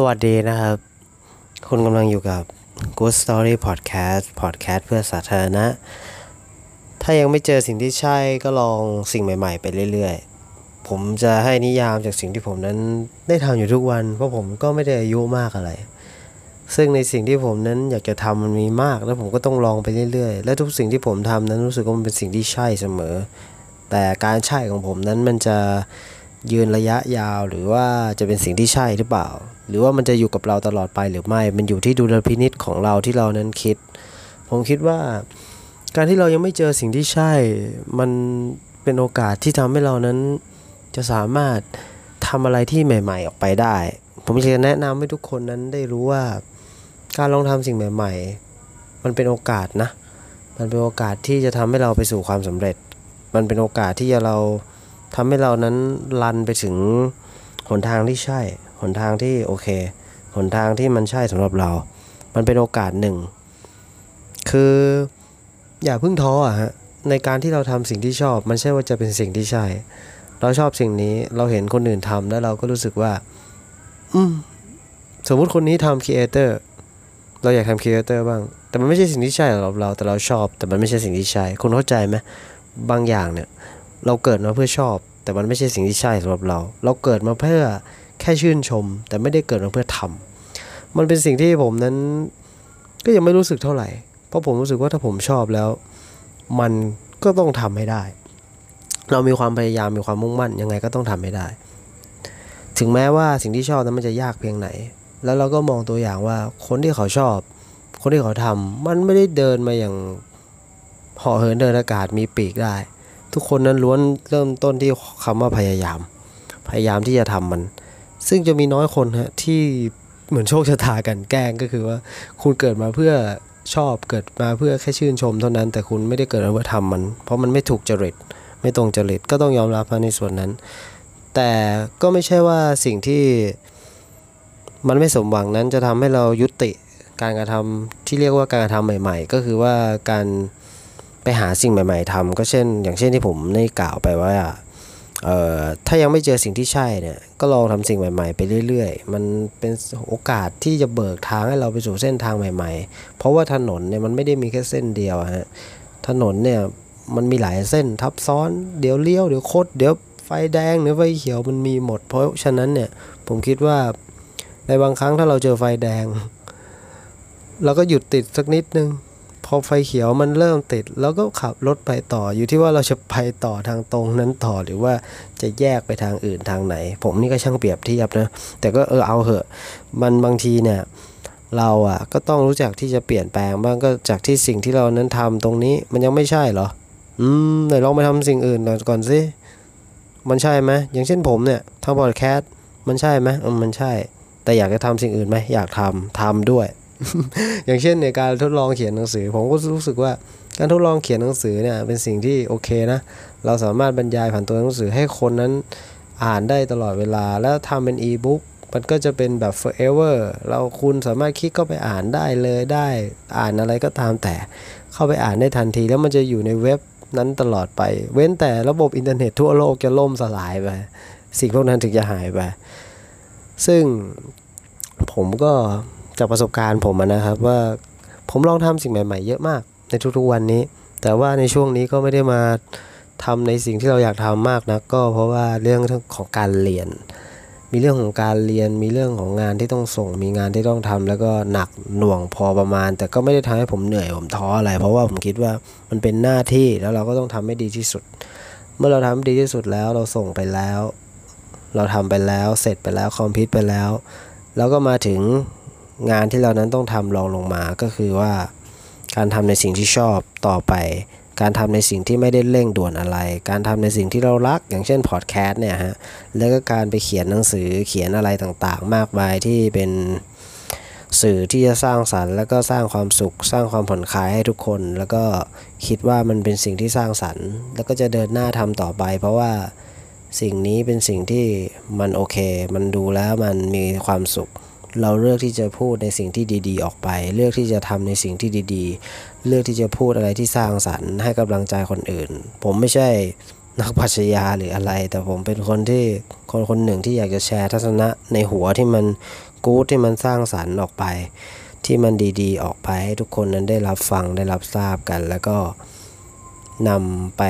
สวัสดีนะครับ คุณกำลังอยู่กับ Good Story Podcast Podcast เพื่อสาธารณะ ถ้ายังไม่เจอสิ่งที่ใช่ก็ลองสิ่งใหม่ ๆ ไปเรื่อย ๆ ผมจะให้นิยามจากสิ่งที่ผมนั้นได้ทำอยู่ทุกวัน เพราะผมก็ไม่ได้อายุมากอะไร ซึ่งในสิ่งที่ผมนั้นอยากจะทำมันมีมาก แล้วผมก็ต้องลองไปเรื่อย ๆ และทุกสิ่งที่ผมทำนั้นรู้สึกว่ามันเป็นสิ่งที่ใช่เสมอ แต่การใช่ของผมนั้นมันจะ ยืนระยะยาวหรือว่าจะเป็นสิ่งที่ใช่หรือเปล่า หรือว่ามันจะอยู่กับเราตลอดไปหรือไม่ มันอยู่ที่ดุลพินิษของเราที่เรานั้นคิด ผมคิดว่า การที่เรายังไม่เจอสิ่งที่ใช่ มันเป็นโอกาสที่ทำให้เรานั้นจะสามารถทำอะไรที่ใหม่ ๆ ออกไปได้ ผมอยากจะแนะนำให้ทุกคนนั้นได้รู้ว่า การลองทำสิ่งใหม่ ๆ มันเป็นโอกาสนะ มันเป็นโอกาสที่จะทำให้เราไปสู่ความสำเร็จ มันเป็นโอกาสที่จะเรา ทำให้เรานั้น run ไปถึงหนทางที่ใช่ หนทางที่โอเค หนทางที่มันใช่สำหรับเรา มันเป็นโอกาสหนึ่ง คืออย่าเพิ่งท้ออะฮะ ในการที่เราทำสิ่งที่ชอบ มันใช่ว่าจะเป็นสิ่งที่ใช่ เราชอบสิ่งนี้ เราเห็นคนอื่นทำแล้วเราก็รู้สึกว่า อืม สมมติคนนี้ทำ creator เราอยากทำ creator บ้าง แต่มันไม่ใช่สิ่งที่ใช่สำหรับเรา แต่เราชอบ แต่มันไม่ใช่สิ่งที่ใช่ คุณเข้าใจไหมบางอย่างเนี่ย เราเกิดมาเพื่อชอบ แต่มันไม่ใช่สิ่งที่ใช่สำหรับเรา เราเกิดมาเพื่อแค่ชื่นชม แต่ไม่ได้เกิดมาเพื่อทำมันเป็นสิ่งที่ผมนั้นก็ยังไม่รู้สึกเท่าไหร่ เพราะผมรู้สึกว่าถ้าผมชอบแล้ว มันก็ต้องทำให้ได้ เรามีความพยายามมีความมุ่งมั่นยังไงก็ต้องทำให้ได้ ถึงแม้ว่าสิ่งที่ชอบนั้นมันจะยากเพียงไหน แล้วเราก็มองตัวอย่างว่าคนที่เขาชอบ คนที่เขาทำมันไม่ได้เดินมาอย่างเหาะเหินเดินอากาศมีปีกได้ ทุกคนนั้นล้วนเริ่มต้นที่คำว่าพยายาม พยายามที่จะทำมัน ซึ่งจะมีน้อยคนฮะที่เหมือนโชคชะตากันแกล้งก็คือว่า คุณเกิดมาเพื่อชอบเกิดมาเพื่อแค่ชื่นชมเท่านั้น แต่คุณไม่ได้เกิดมาเพื่อทำมัน เพราะมันไม่ถูกจริต ไม่ตรงจริตก็ต้องยอมรับในส่วนนั้น แต่ก็ไม่ใช่ว่าสิ่งที่มันไม่สมหวังนั้นจะทำให้เรายุติการกระทำที่เรียกว่าการกระทำใหม่ ๆ ก็คือว่าการ ไปหาสิ่งใหม่ๆทำก็เช่น อย่างเช่นที่ผมได้กล่าวไปว่าเอ่อถ้ายังไม่เจอสิ่งที่ใช่เนี่ยก็ลองทำสิ่งใหม่ๆ ไปเรื่อยๆ มันเป็นโอกาสที่จะเบิกทางให้เราไปสู่เส้นทางใหม่ ๆ เพราะว่าถนนเนี่ยมันไม่ได้มีแค่เส้นเดียวฮะถนนเนี่ยมันมีหลายเส้นทับซ้อนเดี๋ยวเลี้ยวเดี๋ยวโคดเดี๋ยวไฟแดงหรือไฟเขียวมันมีหมด เพราะฉะนั้นเนี่ยผมคิดว่าในบางครั้งถ้าเราเจอไฟแดง เราก็หยุดติดสักนิดนึง พอไฟเขียวมันเริ่มติดแล้วก็ขับรถไปต่ออยู่ที่ว่าเราจะไปต่อทางตรงนั้นต่อหรือว่าจะแยกไปทางอื่นทางไหน ผมนี่ก็ช่างเปรียบเทียบนะ แต่ก็เออเอาเหอะ มันบางทีเนี่ยเราอะก็ต้องรู้จักที่จะเปลี่ยนแปลงบ้างก็จากที่สิ่งที่เรานั้นทำตรงนี้มันยังไม่ใช่เหรอ อืมไหนลองไปทำสิ่งอื่นก่อนสิมันใช่ไหมอย่างเช่นผมเนี่ยทำพอดแคสต์มันใช่ไหมอืมมันใช่ แต่อยากจะทำสิ่งอื่นไหมอยากทำทำด้วย อย่างเช่นในการทดลองเขียนหนังสือ ผมก็รู้สึกว่าการทดลองเขียนหนังสือเนี่ยเป็นสิ่งที่โอเคนะ เราสามารถบรรยายผ่านตัวหนังสือให้คนนั้นอ่านได้ตลอดเวลา แล้วทำเป็นอีบุ๊กมันก็จะเป็นแบบ forever เราคุณสามารถคลิกเข้าไปอ่านได้เลยได้อ่านอะไรก็ตามแต่เข้าไปอ่านได้ทันที แล้วมันจะอยู่ในเว็บนั้นตลอดไป เว้นแต่ระบบอินเทอร์เน็ตทั่วโลกจะล่มสลายไปสิ่งพวกนั้นถึงจะหายไปซึ่งผมก็ จากประสบการณ์ผมนะครับว่าผมลองทำสิ่งใหม่ ๆ เยอะมากในทุกๆวันนี้ แต่ว่าในช่วงนี้ก็ไม่ได้มาทำในสิ่งที่เราอยากทำมากนะก็เพราะว่าเรื่องของการเรียน มีเรื่องของการเรียนมีเรื่องของงานที่ต้องส่ง มีงานที่ต้องทำแล้วก็หนักหน่วงพอประมาณ แต่ก็ไม่ได้ทำให้ผมเหนื่อยผมท้ออะไร เพราะว่าผมคิดว่ามันเป็นหน้าที่แล้วเราก็ต้องทำให้ดีที่สุด เมื่อเราทำดีที่สุดแล้วเราส่งไปแล้ว เราทำไปแล้วเสร็จไปแล้วคอมพิวต์ไปแล้ว แล้วก็มาถึง งานที่เรานั้นต้องทำรองลงมาก็คือว่า การทำในสิ่งที่ชอบต่อไป การทำในสิ่งที่ไม่ได้เร่งด่วนอะไร การทำในสิ่งที่เรารัก อย่างเช่นพอดแคสต์เนี่ยฮะแล้วก็การไปเขียนหนังสือเขียนอะไรต่างๆ มากมายที่เป็นสื่อที่จะสร้างสรรค์ แล้วก็สร้างความสุข สร้างความผ่อนคลายให้ทุกคน แล้วก็คิดว่ามันเป็นสิ่งที่สร้างสรรค์ แล้วก็จะเดินหน้าทำต่อไป เพราะว่าสิ่งนี้เป็นสิ่งที่มันโอเค มันดูแล้วมันมีความสุข เราเลือกที่จะพูดในสิ่งที่ดี ๆ ออกไป เลือกที่จะทำในสิ่งที่ดี ๆ เลือกที่จะพูดอะไรที่สร้างสรรค์ให้กำลังใจคนอื่น ผมไม่ใช่นักปรัชญาหรืออะไร แต่ผมเป็นคนที่คนคนหนึ่งที่อยากจะแชร์ทัศนะในหัวที่มันกู๊ดที่มันสร้างสรรค์ออกไป ที่มันดีๆ ออกไปให้ทุกคนนั้นได้รับฟังได้รับทราบกัน แล้วก็นำไป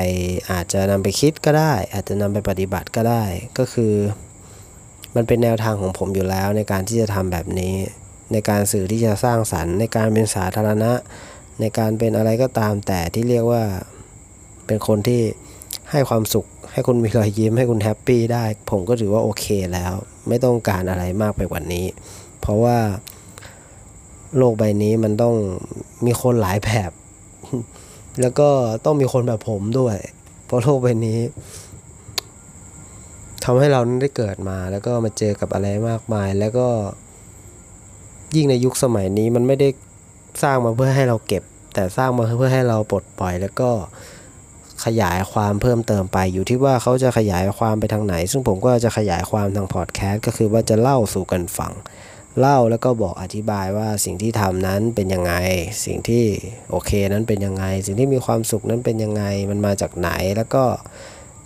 อาจจะนำไปคิดก็ได้ อาจจะนำไปปฏิบัติก็ได้ก็คือ มันเป็นแนวทางของผมอยู่แล้วในการที่จะทำแบบนี้ ในการสื่อที่จะสร้างสรรค์ ในการเป็นสาธารณะ ในการเป็นอะไรก็ตามแต่ที่เรียกว่าเป็นคนที่ให้ความสุข ให้คุณมีรอยยิ้มให้คุณแฮปปี้ได้ ผมก็ถือว่าโอเคแล้ว ไม่ต้องการอะไรมากไปกว่านี้ เพราะว่า โลกใบนี้มันต้องมีคนหลายแบบ แล้วก็ต้องมีคนแบบผมด้วย เพราะโลกใบนี้ ทำให้เราได้เกิดมา แล้วก็มาเจอกับอะไรมากมาย แล้วก็ ยิ่งในยุคสมัยนี้มันไม่ได้สร้างมาเพื่อให้เราเก็บ แต่สร้างมาเพื่อให้เราปลดปล่อย แล้วก็ขยายความเพิ่มเติมไปอยู่ที่ว่าเขาจะขยายความไปทางไหน ซึ่งผมก็จะขยายความทางพอดแคสต์ก็คือว่าจะเล่าสู่กันฟังเล่าแล้วก็บอกอธิบายว่าสิ่งที่ทำนั้นเป็นยังไง สิ่งที่โอเคนั้นเป็นยังไง สิ่งที่มีความสุขนั้นเป็นยังไง มันมาจากไหน แล้วก็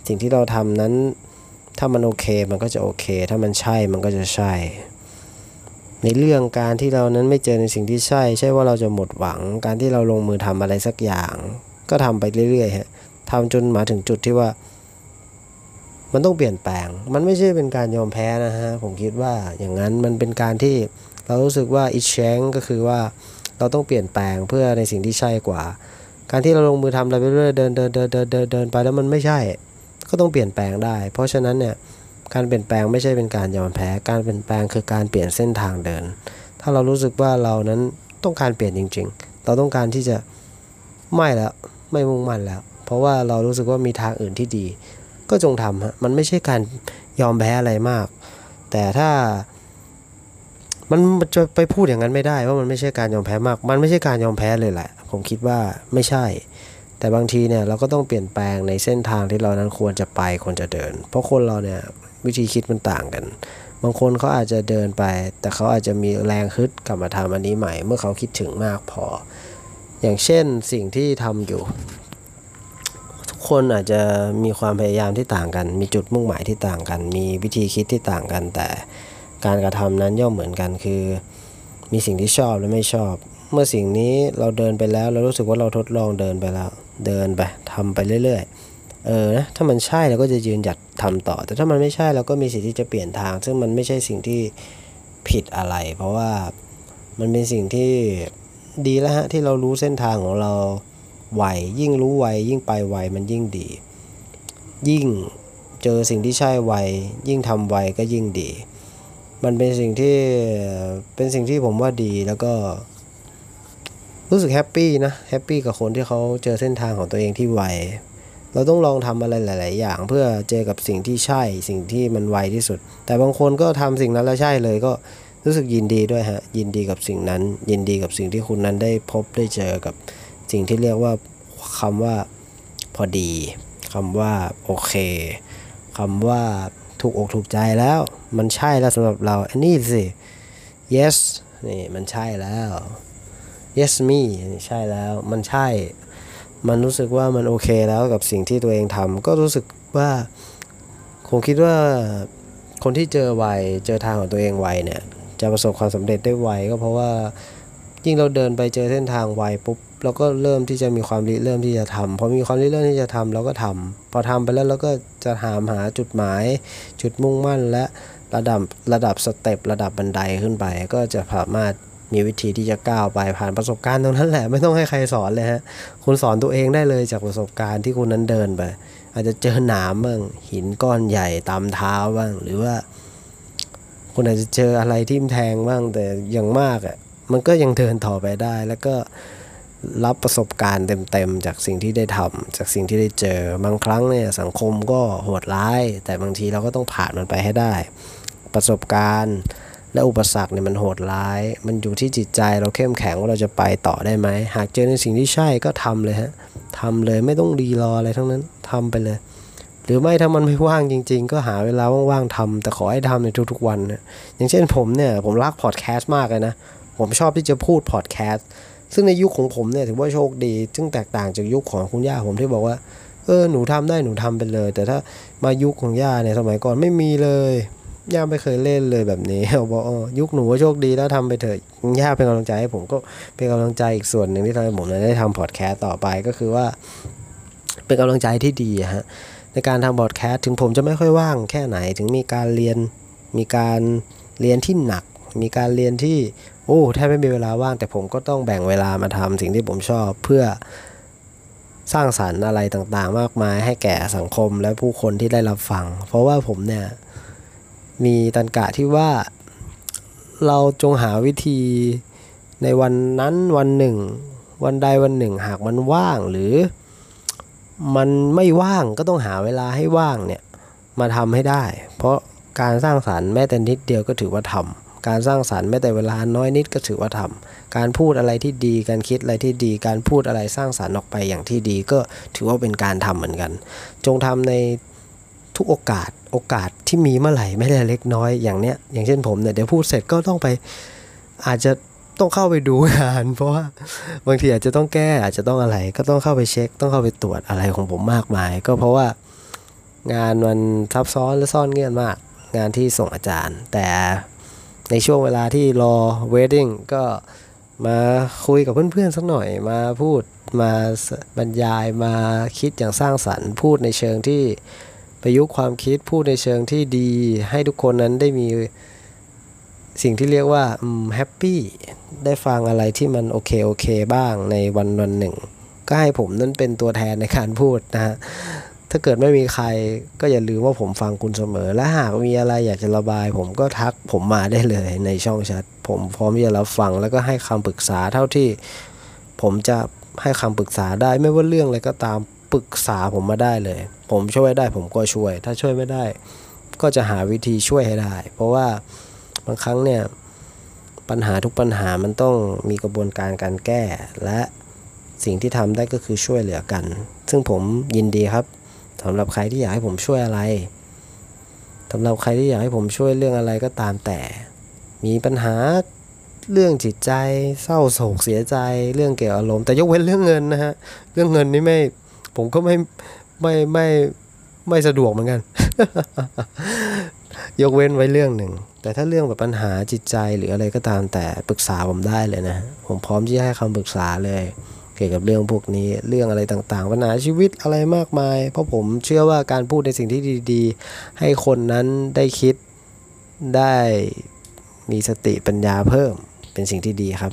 สิ่งที่เราทำนั้น ถ้ามันโอเคมันก็จะโอเค ถ้ามันใช่มันก็จะใช่ ในเรื่องการที่เรานั้นไม่เจอในสิ่งที่ใช่ ใช่ว่าเราจะหมดหวัง การที่เราลงมือทำอะไรสักอย่าง ก็ทำไปเรื่อยๆฮะทำจนมาถึงจุดที่ว่า มันต้องเปลี่ยนแปลง มันไม่ใช่เป็นการยอมแพ้นะฮะผมคิดว่าอย่างนั้นมันเป็นการที่เรารู้สึกว่าอิชแชงก็คือว่าเราต้องเปลี่ยนแปลงเพื่อในสิ่งที่ใช่กว่า การที่เราลงมือทำอะไรไปเรื่อยเดินเดินเดินเดินเดินเดินไปแล้วมันไม่ใช่ ก็ต้องเปลี่ยนแปลงได้ เพราะฉะนั้นเนี่ยการเปลี่ยนแปลงไม่ใช่เป็นการยอมแพ้ การเปลี่ยนแปลงคือการเปลี่ยนเส้นทางเดิน ถ้าเรารู้สึกว่าเรานั้นต้องการเปลี่ยนจริง ๆ เราต้องการที่จะไม่แล้วไม่มุ่งมั่นแล้ว เพราะว่าเรารู้สึกว่ามีทางอื่นที่ดี ก็จงทำฮะมันไม่ใช่การยอมแพ้อะไรมาก แต่ถ้ามันจะไปพูดอย่างนั้นไม่ได้ว่ามันไม่ใช่การยอมแพ้มาก มันไม่ใช่การยอมแพ้เลยแหละ ผมคิดว่าไม่ใช่ แต่บางทีเนี่ยเราก็ต้องเปลี่ยนแปลงในเส้นทางที่เรานั้นควรจะไปควรจะเดิน เพราะคนเราเนี่ยวิธีคิดมันต่างกัน บางคนเขาอาจจะเดินไป แต่เขาอาจจะมีแรงฮึดกลับมาทำอันนี้ใหม่ เมื่อเขาคิดถึงมากพอ อย่างเช่นสิ่งที่ทำอยู่ ทุกคนอาจจะมีความพยายามที่ต่างกัน มีจุดมุ่งหมายที่ต่างกัน มีวิธีคิดที่ต่างกัน แต่การกระทำนั้นย่อมเหมือนกันคือ มีสิ่งที่ชอบและไม่ชอบ เมื่อสิ่งนี้เราเดินไปแล้ว เรารู้สึกว่าเราทดลองเดินไปแล้ว เดินไปทำไปเรื่อยๆ เออนะถ้ามันใช่เราก็จะยืนหยัดทำต่อ แต่ถ้ามันไม่ใช่เราก็มีสิทธิ์ที่จะเปลี่ยนทาง ซึ่งมันไม่ใช่สิ่งที่ผิดอะไร เพราะว่ามันเป็นสิ่งที่ดีแล้วฮะที่เรารู้เส้นทางของเราไวยิ่งรู้ไวยิ่งไปไวมันยิ่งดี ยิ่งเจอสิ่งที่ใช่ไวยิ่งทำไวก็ยิ่งดี มันเป็นสิ่งที่เป็นสิ่งที่ผมว่าดีแล้วก็ รู้สึกแฮปปี้นะแฮปปี้กับคนที่เขาเจอเส้นทางของตัวเองที่ไวเราต้องลองทำอะไรหลาย ๆ อย่าง เพื่อเจอกับสิ่งที่ใช่สิ่งที่มันไวที่สุด แต่บางคนก็ทำสิ่งนั้นแล้วใช่เลยก็รู้สึกยินดีด้วยฮะยินดีกับสิ่งนั้น ยินดีกับสิ่งที่คุณนั้นได้พบได้เจอกับสิ่งที่เรียกว่าคำว่าพอดีคำว่าโอเคคำว่าถูกอกถูกใจแล้ว มันใช่แล้วสำหรับเราอันนี้สิ yes นี่มันใช่แล้ว yes me ใช่แล้วมันใช่ มันรู้สึกว่ามันโอเคแล้วกับสิ่งที่ตัวเองทำก็รู้สึกว่าคงคิดว่าคนที่เจอไวเจอทางของตัวเองไวเนี่ย จะประสบความสำเร็จได้ไวก็เพราะว่ายิ่งเราเดินไปเจอเส้นทางไวปุ๊บเราก็เริ่มที่จะมีความริเริ่มที่จะทำพอมีความริเริ่มที่จะทำเราก็ทำพอทำไปแล้วเราก็จะหามหาจุดหมาย จุดมุ่งมั่นและระดับระดับสเต็ประดับบันไดขึ้นไป ก็จะสามารถ มีวิธีที่จะก้าวไปผ่านประสบการณ์ตรงนั้นแหละไม่ต้องให้ใครสอนเลยฮะคุณสอนตัวเองได้เลยจากประสบการณ์ที่คุณนั้นเดินไปอาจจะเจอหนามบ้างหินก้อนใหญ่ตามเท้าบ้าง หรือว่าคุณอาจจะเจออะไรทิ่มแทงบ้างแต่อย่างมากอะมันก็ยังเดินต่อไปได้ แล้วก็รับประสบการณ์เต็มๆจากสิ่งที่ได้ทำจากสิ่งที่ได้เจอบางครั้งเนี่ยสังคมก็โหดร้าย แต่บางทีเราก็ต้องผ่านมันไปให้ได้ ประสบการณ์ และอุปสรรคเนี่ยมันโหดร้าย มันอยู่ที่จิตใจเราเข้มแข็งว่าเราจะไปต่อได้ไหม หากเจอในสิ่งที่ใช่ก็ทำเลยฮะทำเลยไม่ต้องรีรออะไรทั้งนั้นทำไปเลย หรือไม่ถ้ามันไม่ว่างจริง ๆ ก็หาเวลาว่างๆทำแต่ขอให้ทำในทุกๆวันนะอย่างเช่นผมเนี่ยผมรักพอดแคสต์มากเลยนะ ผมชอบที่จะพูดพอดแคสต์ซึ่งในยุคของผมเนี่ยถือว่าโชคดี ซึ่งแตกต่างจากยุคของคุณย่าผมที่บอกว่าเออหนูทำได้หนูทำไปเลย แต่ถ้ามายุคของย่าเนี่ยสมัยก่อนไม่มีเลย ย่าไม่เคยเล่นเลยแบบนี้บอกยุคหนูโชคดีแล้วทำไปเถอะย่าเป็นกำลังใจให้ผมก็เป็นกำลังใจอีกส่วนหนึ่งที่ทำให้ผมได้ทำพอดแคสต์ต่อไปก็คือว่า เป็นกำลังใจที่ดีฮะในการทำพอดแคสต์ถึงผมจะไม่ค่อยว่างแค่ไหนถึงมีการเรียนมีการเรียนที่หนัก มีการเรียนที่โอ้แทบไม่มีเวลาว่างแต่ผมก็ต้องแบ่งเวลามาทำสิ่งที่ผมชอบเพื่อสร้างสรรค์อะไรต่างๆ มากมายให้แก่สังคมและผู้คนที่ได้รับฟัง เพราะว่าผมเนี่ย มีตันกะที่ว่าเราจงหาวิธีในวันนั้นวันหนึ่ง วันใดวันหนึ่ง หากมันว่างหรือมันไม่ว่างก็ต้องหาเวลาให้ว่างเนี่ยมาทำให้ได้ เพราะการสร้างสารรค์แม้แต่นิดเดียวก็ถือว่าทำการสร้างสารรค์แม้แต่เวลาน้อยนิดก็ถือว่าทำการพูดอะไรที่ดีการคิดอะไรที่ดี การพูดอะไรสร้างสารรค์ออกไปอย่างที่ดีก็ถือว่าเป็นการทำเหมือนกัน จงทำในทุกโอกาส โอกาสที่มีเมื่อไหร่ไม่ได้เล็กน้อยอย่างเนี้ยอย่างเช่นผมเนี่ยเดี๋ยวพูดเสร็จก็ต้องไปอาจจะต้องเข้าไปดูงาน เพราะว่าบางทีอาจจะต้องแก้อาจจะต้องอะไร ก็ต้องเข้าไปเช็ค ต้องเข้าไปตรวจอะไรของผมมากมาย ก็เพราะว่างานมันซับซ้อนและซ่อนเงื่อนมาก งานที่ส่งอาจารย์ แต่ในช่วงเวลาที่รอ waiting ก็มาคุยกับเพื่อนๆสักหน่อยมาพูดมาบรรยายมาคิดอย่างสร้างสรรค์ พูดในเชิงที่ ประยุกต์ความคิดพูดในเชิงที่ดี ให้ทุกคนนั้นได้มีสิ่งที่เรียกว่า happy ได้ฟังอะไรที่มันโอเคโอเคบ้างในวันวันหนึ่ง ก็ให้ผมนั้นเป็นตัวแทนในการพูดนะฮะถ้าเกิดไม่มีใครก็อย่าลืมว่าผมฟังคุณเสมอ และหากมีอะไรอยากจะระบาย ผมก็ทักผมมาได้เลยในช่องแชทผมพร้อมที่จะรับฟังแล้วก็ให้คำปรึกษาเท่าที่ ผมจะให้คำปรึกษาได้ไม่ว่าเรื่องอะไรก็ตาม ปรึกษาผมมาได้เลย ผมช่วยได้ผมก็ช่วย ถ้าช่วยไม่ได้ ก็จะหาวิธีช่วยให้ได้ เพราะว่าบางครั้งเนี่ยปัญหาทุกปัญหามันต้องมีกระบวนการการแก้ และสิ่งที่ทำได้ก็คือช่วยเหลือกัน ซึ่งผมยินดีครับสำหรับใครที่อยากให้ผมช่วยอะไรสำหรับใครที่อยากให้ผมช่วยเรื่องอะไรก็ตามแต่ มีปัญหาเรื่องจิตใจเศร้าโศกเสียใจ เรื่องเกี่ยวอารมณ์แต่ยกเว้นเรื่องเงินนะฮะ เรื่องเงินนี่ไม่ ผมก็ไม่ไม่ไม่ไม่สะดวกเหมือนกัน ยกเว้นไว้เรื่องหนึ่ง แต่ถ้าเรื่องแบบปัญหาจิตใจหรืออะไรก็ตามแต่ปรึกษาผมได้เลยนะ ผมพร้อมที่จะให้คำปรึกษาเลย เกี่ยวกับเรื่องพวกนี้เรื่องอะไรต่างๆปัญหาชีวิตอะไรมากมาย เพราะผมเชื่อว่าการพูดในสิ่งที่ดีๆ ให้คนนั้นได้คิดได้มีสติปัญญาเพิ่มเป็นสิ่งที่ดีครับ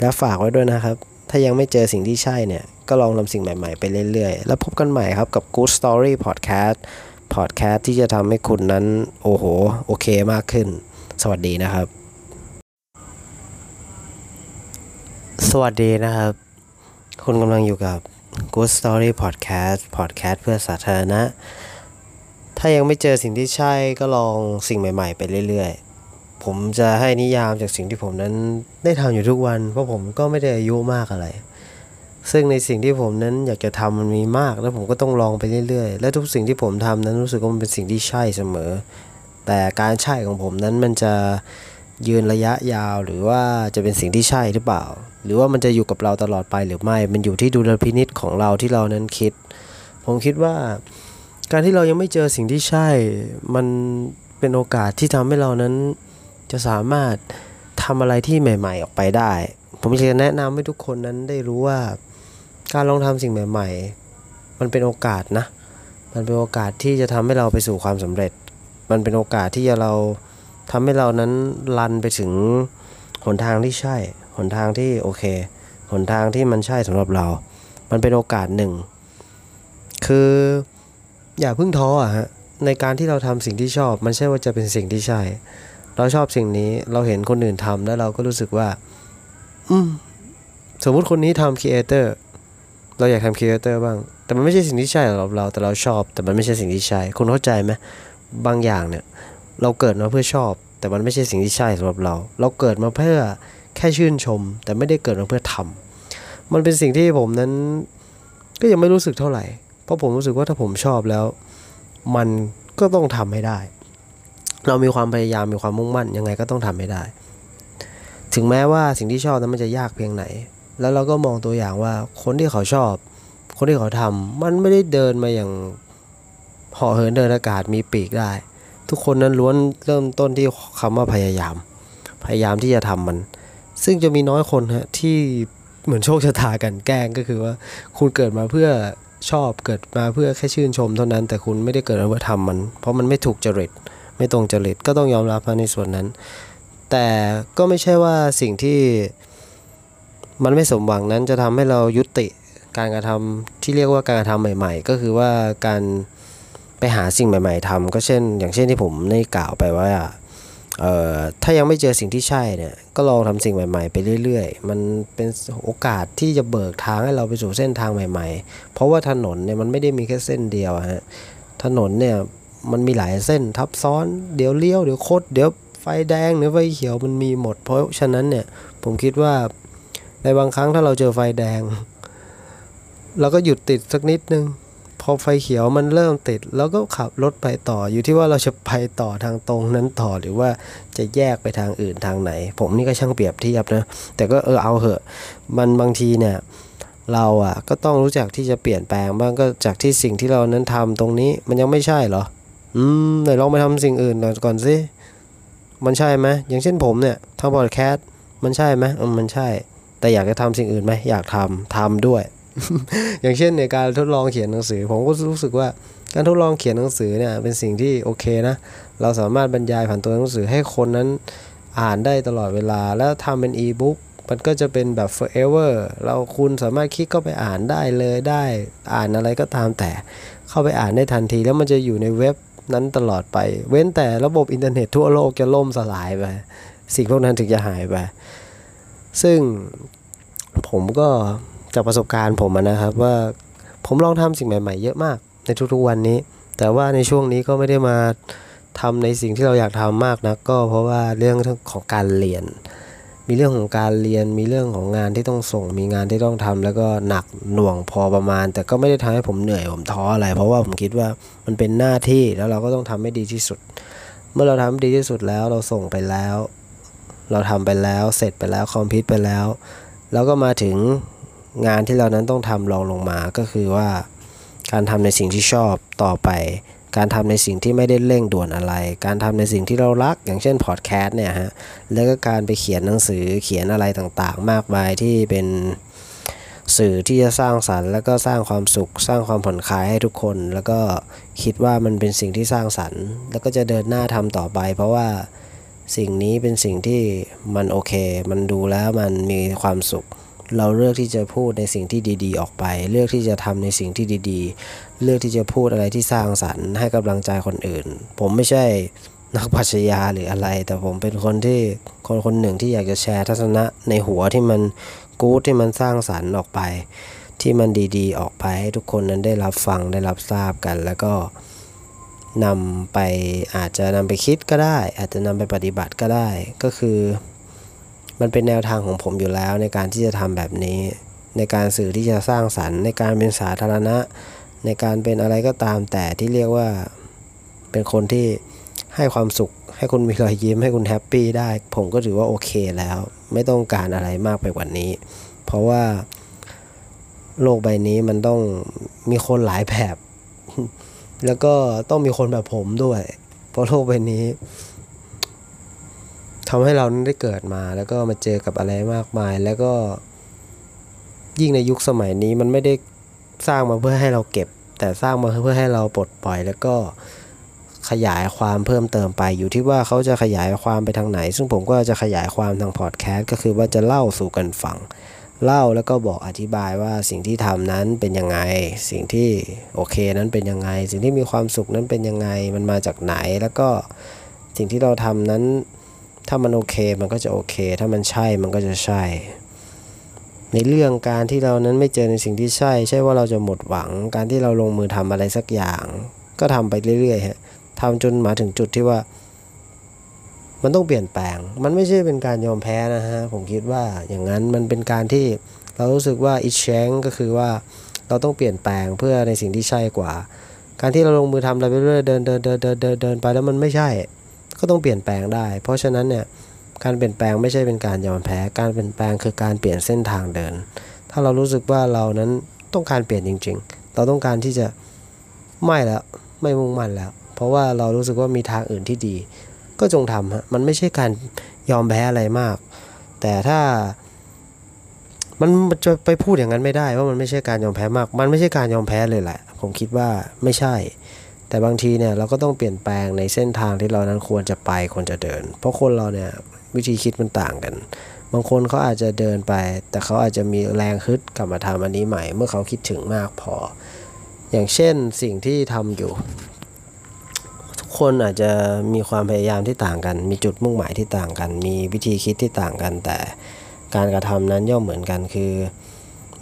และฝากไว้ด้วยนะครับ ถ้ายังไม่เจอสิ่งที่ใช่เนี่ย ก็ลองทำสิ่งใหม่ๆไปเรื่อยๆ แล้วพบกันใหม่ครับกับ Good Story Podcast Podcast ที่จะทำให้คุณนั้น โอ้โห โอเคมากขึ้น สวัสดีนะครับ สวัสดีนะครับ คุณกำลังอยู่กับ Good Story Podcast Podcast เพื่อสาธารณะ ถ้ายังไม่เจอสิ่งที่ใช่ก็ลองสิ่งใหม่ๆ ไปเรื่อยๆผมจะให้นิยามจากสิ่งที่ผมนั้นได้ทำอยู่ทุกวัน เพราะผมก็ไม่ได้อายุมากอะไร ซึ่งในสิ่งที่ผมนั้นอยากจะทำมันมีมาก แล้วผมก็ต้องลองไปเรื่อยๆ และทุกสิ่งที่ผมทำนั้นรู้สึกว่ามันเป็นสิ่งที่ใช่เสมอ แต่การใช่ของผมนั้นมันจะยืนระยะยาวหรือว่าจะเป็นสิ่งที่ใช่หรือเปล่า หรือว่ามันจะอยู่กับเราตลอดไปหรือไม่ มันอยู่ที่ดุลพินิษของเราที่เรานั้นคิด ผมคิดว่า การที่เรายังไม่เจอสิ่งที่ใช่ มันเป็นโอกาสที่ทำให้เรานั้นจะสามารถทำอะไรที่ใหม่ ๆ ออกไปได้ ผมจะแนะนำให้ทุกคนนั้นได้รู้ว่า การลองทำสิ่งใหม่ๆ มันเป็นโอกาสนะ มันเป็นโอกาสที่จะทำให้เราไปสู่ความสำเร็จ มันเป็นโอกาสที่จะเราทำให้เรานั้นลันไปถึงหนทางที่ใช่ หนทางที่โอเค หนทางที่มันใช่สำหรับเรา มันเป็นโอกาสหนึ่ง คืออย่าเพิ่งท้ออะฮะ ในการที่เราทำสิ่งที่ชอบ มันใช่ว่าจะเป็นสิ่งที่ใช่ เราชอบสิ่งนี้ เราเห็นคนอื่นทำแล้วเราก็รู้สึกว่า อืม สมมุติคนนี้ทำครีเอเตอร์ เราอยากทำครีเอเตอร์บ้าง แต่มันไม่ใช่สิ่งที่ใช่สำหรับเรา แต่เราชอบ แต่มันไม่ใช่สิ่งที่ใช่ คุณเข้าใจไหมบางอย่างเนี่ย เราเกิดมาเพื่อชอบ แต่มันไม่ใช่สิ่งที่ใช่สำหรับเรา เราเกิดมาเพื่อแค่ชื่นชม แต่ไม่ได้เกิดมาเพื่อทำมันเป็นสิ่งที่ผมนั้น ก็ยังไม่รู้สึกเท่าไหร่ เพราะผมรู้สึกว่าถ้าผมชอบแล้ว มันก็ต้องทำให้ได้ เรามีความพยายามมีความมุ่งมั่นยังไงก็ต้องทำให้ได้ ถึงแม้ว่าสิ่งที่ชอบนั้นมันจะยากเพียงไหน แล้วเราก็มองตัวอย่างว่าคนที่เขาชอบ คนที่เขาทำมันไม่ได้เดินมาอย่างห่อเหินเดินอากาศมีปีกได้ ทุกคนนั้นล้วนเริ่มต้นที่คำว่าพยายาม พยายามที่จะทำมัน ซึ่งจะมีน้อยคนฮะที่เหมือนโชคชะตากันแกล้งก็คือว่า คุณเกิดมาเพื่อชอบเกิดมาเพื่อแค่ชื่นชมเท่านั้น แต่คุณไม่ได้เกิดมาเพื่อทำมัน เพราะมันไม่ถูกจริต ไม่ตรงจริตก็ต้องยอมรับในส่วนนั้น แต่ก็ไม่ใช่ว่าสิ่งที่ มันไม่สมหวังนั้นจะทำให้เรายุติการกระทำที่เรียกว่าการกระทำใหม่ ๆ ก็คือว่าการไปหาสิ่งใหม่ ๆทำก็เช่น อย่างเช่นที่ผมได้กล่าวไปว่าเอ่อถ้ายังไม่เจอสิ่งที่ใช่เนี่ยก็ลองทำสิ่งใหม่ ๆ ไปเรื่อย ๆ มันเป็นโอกาสที่จะเบิกทางให้เราไปสู่เส้นทางใหม่ ๆ เพราะว่าถนนเนี่ยมันไม่ได้มีแค่เส้นเดียวฮะถนนเนี่ยมันมีหลายเส้นทับซ้อนเดี๋ยวเลี้ยวเดี๋ยวโคดเดี๋ยวไฟแดงหรือไฟเขียวมันมีหมด เพราะฉะนั้นเนี่ยผมคิดว่า ในบางครั้งถ้าเราเจอไฟแดง เราก็หยุดติดสักนิดนึง พอไฟเขียวมันเริ่มติดแล้วก็ขับรถไปต่ออยู่ที่ว่าเราจะไปต่อทางตรงนั้นต่อหรือว่าจะแยกไปทางอื่นทางไหน ผมนี่ก็ช่างเปรียบเทียบนะ แต่ก็เออเอาเหอะ มันบางทีเนี่ยเราอะก็ต้องรู้จักที่จะเปลี่ยนแปลงบ้างก็จากที่สิ่งที่เรานั้นทำตรงนี้มันยังไม่ใช่เหรอ อืมไหนลองไปทำสิ่งอื่นก่อนสิ มันใช่ไหมอย่างเช่นผมเนี่ยทำพอดแคสต์มันใช่ไหมอืมมันใช่ แต่อยากจะทำสิ่งอื่นไหมอยากทำทำด้วย อย่างเช่นในการทดลองเขียนหนังสือ ผมก็รู้สึกว่าการทดลองเขียนหนังสือเนี่ยเป็นสิ่งที่โอเคนะ เราสามารถบรรยายผ่านตัวหนังสือให้คนนั้นอ่านได้ตลอดเวลา แล้วทำเป็นอีบุ๊กมันก็จะเป็นแบบ forever เราคุณสามารถคลิกเข้าไปอ่านได้เลยได้ อ่านอะไรก็ตามแต่เข้าไปอ่านได้ทันที แล้วมันจะอยู่ในเว็บนั้นตลอดไป เว้นแต่ระบบอินเทอร์เน็ตทั่วโลกจะล่มสลายไป สิ่งพวกนั้นถึงจะหายไป ซึ่งผมก็จากประสบการณ์ผมนะครับว่าผมลองทำสิ่งใหม่ ๆ เยอะมากในทุกๆวันนี้ แต่ว่าในช่วงนี้ก็ไม่ได้มาทำในสิ่งที่เราอยากทำมากนะก็เพราะว่าเรื่องของการเรียน มีเรื่องของการเรียนมีเรื่องของงานที่ต้องส่ง มีงานที่ต้องทำแล้วก็หนักหน่วงพอประมาณ แต่ก็ไม่ได้ทำให้ผมเหนื่อยผมท้ออะไร เพราะว่าผมคิดว่ามันเป็นหน้าที่แล้วเราก็ต้องทำให้ดีที่สุด เมื่อเราทำดีที่สุดแล้วเราส่งไปแล้ว เราทำไปแล้วเสร็จไปแล้วคอมพิวต์ไปแล้ว แล้วก็มาถึงงานที่เรานั้นต้องทำรองลงมาก็คือว่า การทำในสิ่งที่ชอบต่อไป การทำในสิ่งที่ไม่ได้เร่งด่วนอะไร การทำในสิ่งที่เรารักอย่างเช่นพอดแคสต์เนี่ยฮะแล้วก็การไปเขียนหนังสือเขียนอะไรต่างๆ มากมายที่เป็นสื่อที่จะสร้างสรรค์ แล้วก็สร้างความสุข สร้างความผ่อนคลายให้ทุกคน แล้วก็คิดว่ามันเป็นสิ่งที่สร้างสรรค์ แล้วก็จะเดินหน้าทำต่อไป เพราะว่า สิ่งนี้เป็นสิ่งที่มันโอเค มันดูแล้วมันมีความสุข เราเลือกที่จะพูดในสิ่งที่ดี ๆ ออกไป เลือกที่จะทำในสิ่งที่ดีๆ เลือกที่จะพูดอะไรที่สร้างสรรค์ให้กำลังใจคนอื่น ผมไม่ใช่นักปัชญาหรืออะไร แต่ผมเป็นคนที่คนคนหนึ่งที่อยากจะแชร์ทัศนะในหัวที่มันกู๊ดที่มันสร้างสรรค์ออกไป ที่มันดีๆ ออกไปให้ทุกคนนั้นได้รับฟังได้รับทราบกัน แล้วก็ นำไปอาจจะนำไปคิดก็ได้ อาจจะนำไปปฏิบัติก็ได้ ก็คือมันเป็นแนวทางของผมอยู่แล้วในการที่จะทำแบบนี้ ในการสื่อที่จะสร้างสรรค์ ในการเป็นสาธารณะ ในการเป็นอะไรก็ตามแต่ที่เรียกว่าเป็นคนที่ให้ความสุข ให้คุณมีรอยยิ้มให้คุณแฮปปี้ได้ ผมก็ถือว่าโอเคแล้ว ไม่ต้องการอะไรมากไปกว่านี้ เพราะว่าโลกใบนี้มันต้องมีคนหลายแบบ แล้วก็ต้องมีคนแบบผมด้วย เพราะโลกใบนี้ทำให้เราได้เกิดมาแล้วก็มาเจอกับอะไรมากมาย แล้วก็ยิ่งในยุคสมัยนี้มันไม่ได้สร้างมาเพื่อให้เราเก็บ แต่สร้างมาเพื่อให้เราปลดปล่อย แล้วก็ขยายความเพิ่มเติมไปอยู่ที่ว่าเขาจะขยายความไปทางไหน ซึ่งผมก็จะขยายความทางพอดแคสต์ก็คือว่าจะเล่าสู่กันฟัง เล่าแล้วก็บอกอธิบายว่าสิ่งที่ทำนั้นเป็นยังไง สิ่งที่โอเคนั้นเป็นยังไง สิ่งที่มีความสุขนั้นเป็นยังไง มันมาจากไหน แล้วก็สิ่งที่เราทำนั้น ถ้ามันโอเคมันก็จะโอเค ถ้ามันใช่มันก็จะใช่ ในเรื่องการที่เรานั้นไม่เจอในสิ่งที่ใช่ ใช่ว่าเราจะหมดหวัง การที่เราลงมือทำอะไรสักอย่าง ก็ทำไปเรื่อยๆฮะทำจนมาถึงจุดที่ว่า มันต้องเปลี่ยนแปลง มันไม่ใช่เป็นการยอมแพ้นะฮะ ผมคิดว่าอย่างนั้นมันเป็นการที่เรารู้สึกว่าอิชแชงก็คือว่าเราต้องเปลี่ยนแปลงเพื่อในสิ่งที่ใช่กว่า การที่เราลงมือทำอะไรไปเรื่อยเดินเดินเดินเดินเดินเดินไปแล้วมันไม่ใช่ ก็ต้องเปลี่ยนแปลงได้ เพราะฉะนั้นเนี่ยการเปลี่ยนแปลงไม่ใช่เป็นการยอมแพ้ การเปลี่ยนแปลงคือการเปลี่ยนเส้นทางเดิน ถ้าเรารู้สึกว่าเรานั้นต้องการเปลี่ยนจริง ๆ เราต้องการที่จะไม่แล้วไม่มุ่งมั่นแล้ว เพราะว่าเรารู้สึกว่ามีทางอื่นที่ดี ก็จงทำฮะมันไม่ใช่การยอมแพ้อะไรมาก แต่ถ้ามันจะไปพูดอย่างนั้นไม่ได้ว่ามันไม่ใช่การยอมแพ้มาก มันไม่ใช่การยอมแพ้เลยแหละ ผมคิดว่าไม่ใช่ แต่บางทีเนี่ยเราก็ต้องเปลี่ยนแปลงในเส้นทางที่เรานั้นควรจะไปควรจะเดิน เพราะคนเราเนี่ยวิธีคิดมันต่างกัน บางคนเขาอาจจะเดินไป แต่เขาอาจจะมีแรงฮึดกลับมาทำอันนี้ใหม่ เมื่อเขาคิดถึงมากพอ อย่างเช่นสิ่งที่ทำอยู่ กคนอาจจะมีความพยายามที่ต่างกัน มีจุดมุ่งหมายที่ต่างกัน มีวิธีคิดที่ต่างกัน แต่การกระทำนั้นย่อมเหมือนกันคือ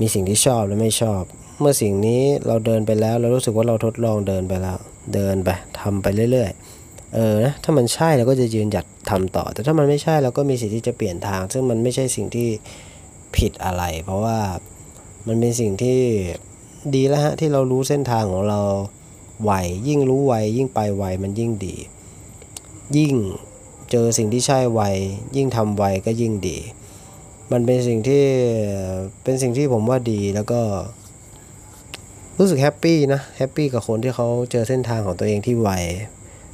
มีสิ่งที่ชอบและไม่ชอบ เมื่อสิ่งนี้เราเดินไปแล้ว เรารู้สึกว่าเราทดลองเดินไปแล้ว เดินไปทำไปเรื่อย ๆ เออนะถ้ามันใช่เราก็จะยืนหยัดทำต่อ แต่ถ้ามันไม่ใช่เราก็มีสิทธิ์ที่จะเปลี่ยนทาง ซึ่งมันไม่ใช่สิ่งที่ผิดอะไร เพราะว่ามันเป็นสิ่งที่ดีแล้วฮะที่เรารู้เส้นทางของเรา ไวยิ่งรู้ไวยิ่งไปไวมันยิ่งดี ยิ่งเจอสิ่งที่ใช่ไวยิ่งทำไวก็ยิ่งดี มันเป็นสิ่งที่เป็นสิ่งที่ผมว่าดีแล้วก็ รู้สึกแฮปปี้นะแฮปปี้กับคนที่เขาเจอเส้นทางของตัวเองที่ไว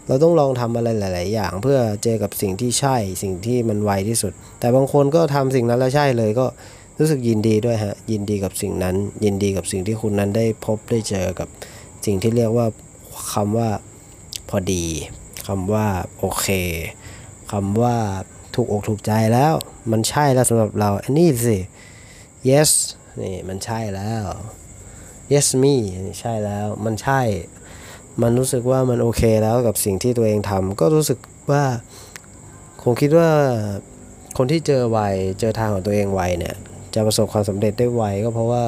เราต้องลองทำอะไรหลาย ๆ อย่าง เพื่อเจอกับสิ่งที่ใช่สิ่งที่มันไวที่สุด แต่บางคนก็ทำสิ่งนั้นแล้วใช่เลยก็รู้สึกยินดีด้วยฮะยินดีกับสิ่งนั้น ยินดีกับสิ่งที่คุณนั้นได้พบได้เจอกับ สิ่งที่เรียกว่าคำว่าพอดีคำว่าโอเคคำว่าถูกอกถูกใจแล้ว มันใช่แล้วสำหรับเรา อันนี้สิ yes นี่มันใช่แล้ว yes me ใช่แล้ว มันใช่ มันรู้สึกว่ามันโอเคแล้วกับสิ่งที่ตัวเองทำก็รู้สึกว่าคงคิดว่าคนที่เจอไวเจอทางของตัวเองไวเนี่ย จะประสบความสำเร็จได้ไวก็เพราะว่า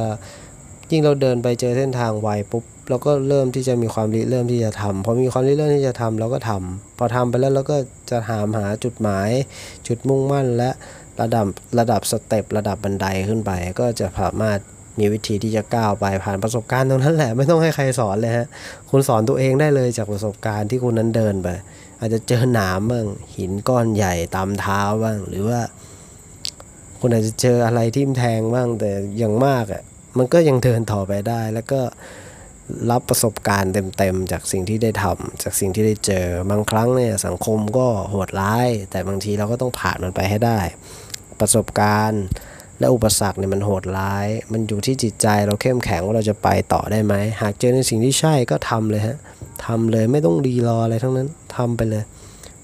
ยิ่งเราเดินไปเจอเส้นทางไวปุ๊บเราก็เริ่มที่จะมีความริเริ่มที่จะทำพอมีความริเริ่มที่จะทำเราก็ทำพอทำไปแล้วเราก็จะหามหาจุดหมาย จุดมุ่งมั่น และระดับระดับสเต็ประดับบันไดขึ้นไป ก็จะสามารถมีวิธีที่จะก้าวไปผ่านประสบการณ์ตรงนั้นแหละไม่ต้องให้ใครสอนเลยฮะคุณสอนตัวเองได้เลยจากประสบการณ์ที่คุณนั้นเดินไป อาจจะเจอหนามบ้างหินก้อนใหญ่ตามเท้าบ้าง หรือว่าคุณอาจจะเจออะไรที่มแทงบ้างแต่อย่างมากอะ มันก็ยังเดินต่อไปได้ แล้วก็รับประสบการณ์เต็มๆจากสิ่งที่ได้ทำจากสิ่งที่ได้เจอบางครั้งเนี่ยสังคมก็โหดร้าย แต่บางทีเราก็ต้องผ่านมันไปให้ได้ ประสบการณ์และอุปสรรคเนี่ยมันโหดร้าย มันอยู่ที่จิตใจเราเข้มแข็งว่าเราจะไปต่อได้ไหม หากเจอในสิ่งที่ใช่ก็ทำเลยฮะทำเลยไม่ต้องรีรออะไรทั้งนั้นทำไปเลย